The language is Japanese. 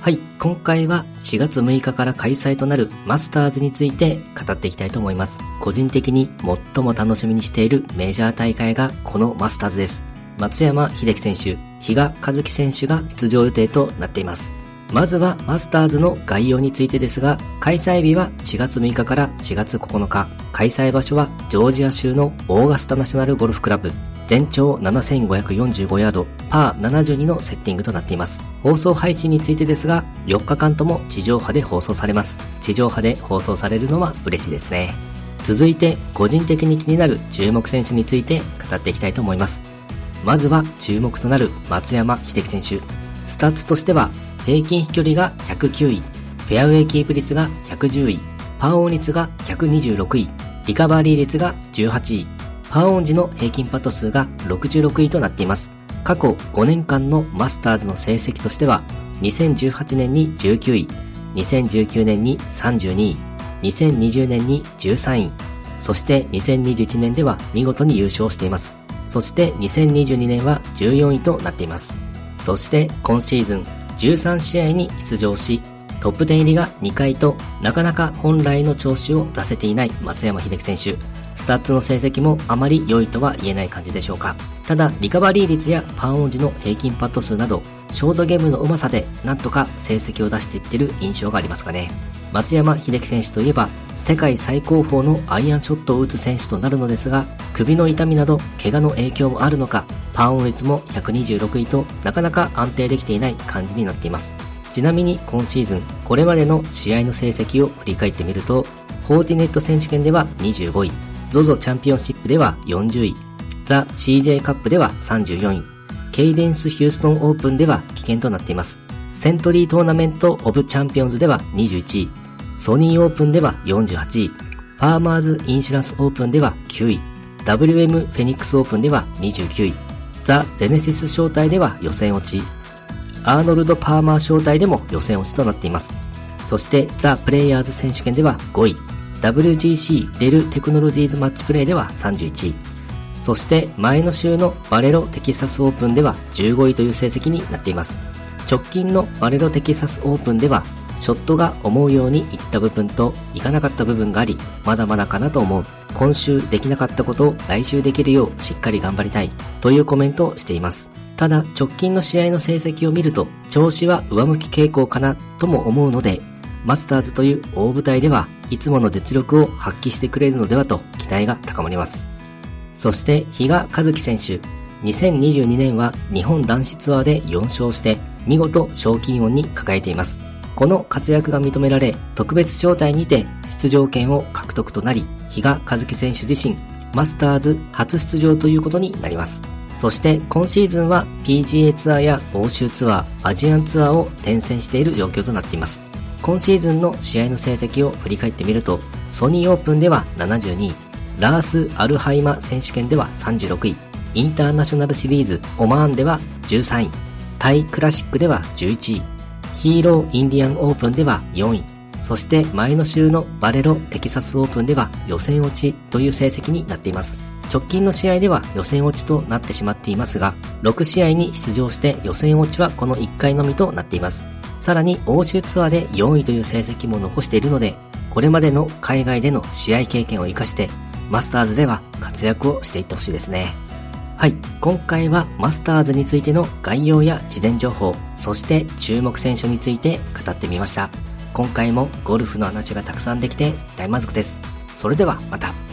はい、今回は4月6日から開催となるマスターズについて語っていきたいと思います。個人的に最も楽しみにしているメジャー大会がこのマスターズです。松山秀樹選手、比嘉和樹選手が出場予定となっています。まずはマスターズの概要についてですが、開催日は4月6日から4月9日、開催場所はジョージア州のオーガスタナショナルゴルフクラブ、全長7545ヤード、パー72のセッティングとなっています。放送配信についてですが、4日間とも地上波で放送されます。地上波で放送されるのは嬉しいですね。続いて、個人的に気になる注目選手について語っていきたいと思います。まずは注目となる松山英樹選手。スタッツとしては平均飛距離が109位、フェアウェイキープ率が110位、パーオン率が126位、リカバリー率が18位、パーオン時の平均パット数が66位となっています。過去5年間のマスターズの成績としては、2018年に19位、2019年に32位、2020年に13位、そして2021年では見事に優勝しています。そして2022年は14位となっています。そして今シーズン13試合に出場し、トップ10入りが2回と、なかなか本来の調子を出せていない松山英樹選手。スタッツの成績もあまり良いとは言えない感じでしょうか。ただ、リカバリー率やパーオン時の平均パット数など、ショートゲームの上手さでなんとか成績を出していってる印象がありますかね。松山秀樹選手といえば、世界最高峰のアイアンショットを打つ選手となるのですが、首の痛みなど怪我の影響もあるのか、パーオン率も126位となかなか安定できていない感じになっています。ちなみに今シーズン、これまでの試合の成績を振り返ってみると、フォーティネット選手権では25位、ZOZO チャンピオンシップでは40位、ザ・ CJ カップでは34位、ケイデンス・ヒューストンオープンでは危険となっています。セントリートーナメント・オブ・チャンピオンズでは21位、ソニーオープンでは48位、ファーマーズ・インシュランスオープンでは9位、WM フェニックスオープンでは29位、ザ・ゼネシス招待では予選落ち、アーノルド・パーマー招待でも予選落ちとなっています。そしてザ・プレイヤーズ選手権では5位、WGC デルテクノロジーズマッチプレイでは31位、そして前の週のバレロテキサスオープンでは15位という成績になっています。直近のバレロテキサスオープンでは、ショットが思うようにいった部分といかなかった部分があり、まだまだかなと思う。今週できなかったことを来週できるようしっかり頑張りたい。というコメントをしています。ただ、直近の試合の成績を見ると、調子は上向き傾向かなとも思うので、マスターズという大舞台ではいつもの実力を発揮してくれるのではと期待が高まります。そして、比嘉和樹選手。2022年は日本男子ツアーで4勝して、見事賞金王に輝いています。この活躍が認められ、特別招待にて出場権を獲得となり、比嘉和樹選手自身、マスターズ初出場ということになります。そして今シーズンは PGA ツアーや欧州ツアー、アジアンツアーを転戦している状況となっています。今シーズンの試合の成績を振り返ってみると、ソニーオープンでは72位、ラース・アルハイマ選手権では36位、インターナショナルシリーズオマーンでは13位、タイクラシックでは11位、ヒーローインディアンオープンでは4位、そして前の週のバレロテキサスオープンでは予選落ちという成績になっています。直近の試合では予選落ちとなってしまっていますが、6試合に出場して予選落ちはこの1回のみとなっています。さらに欧州ツアーで4位という成績も残しているので、これまでの海外での試合経験を活かして、マスターズでは活躍をしていってほしいですね。はい。今回はマスターズについての概要や事前情報、そして注目選手について語ってみました。今回もゴルフの話がたくさんできて大満足です。それではまた。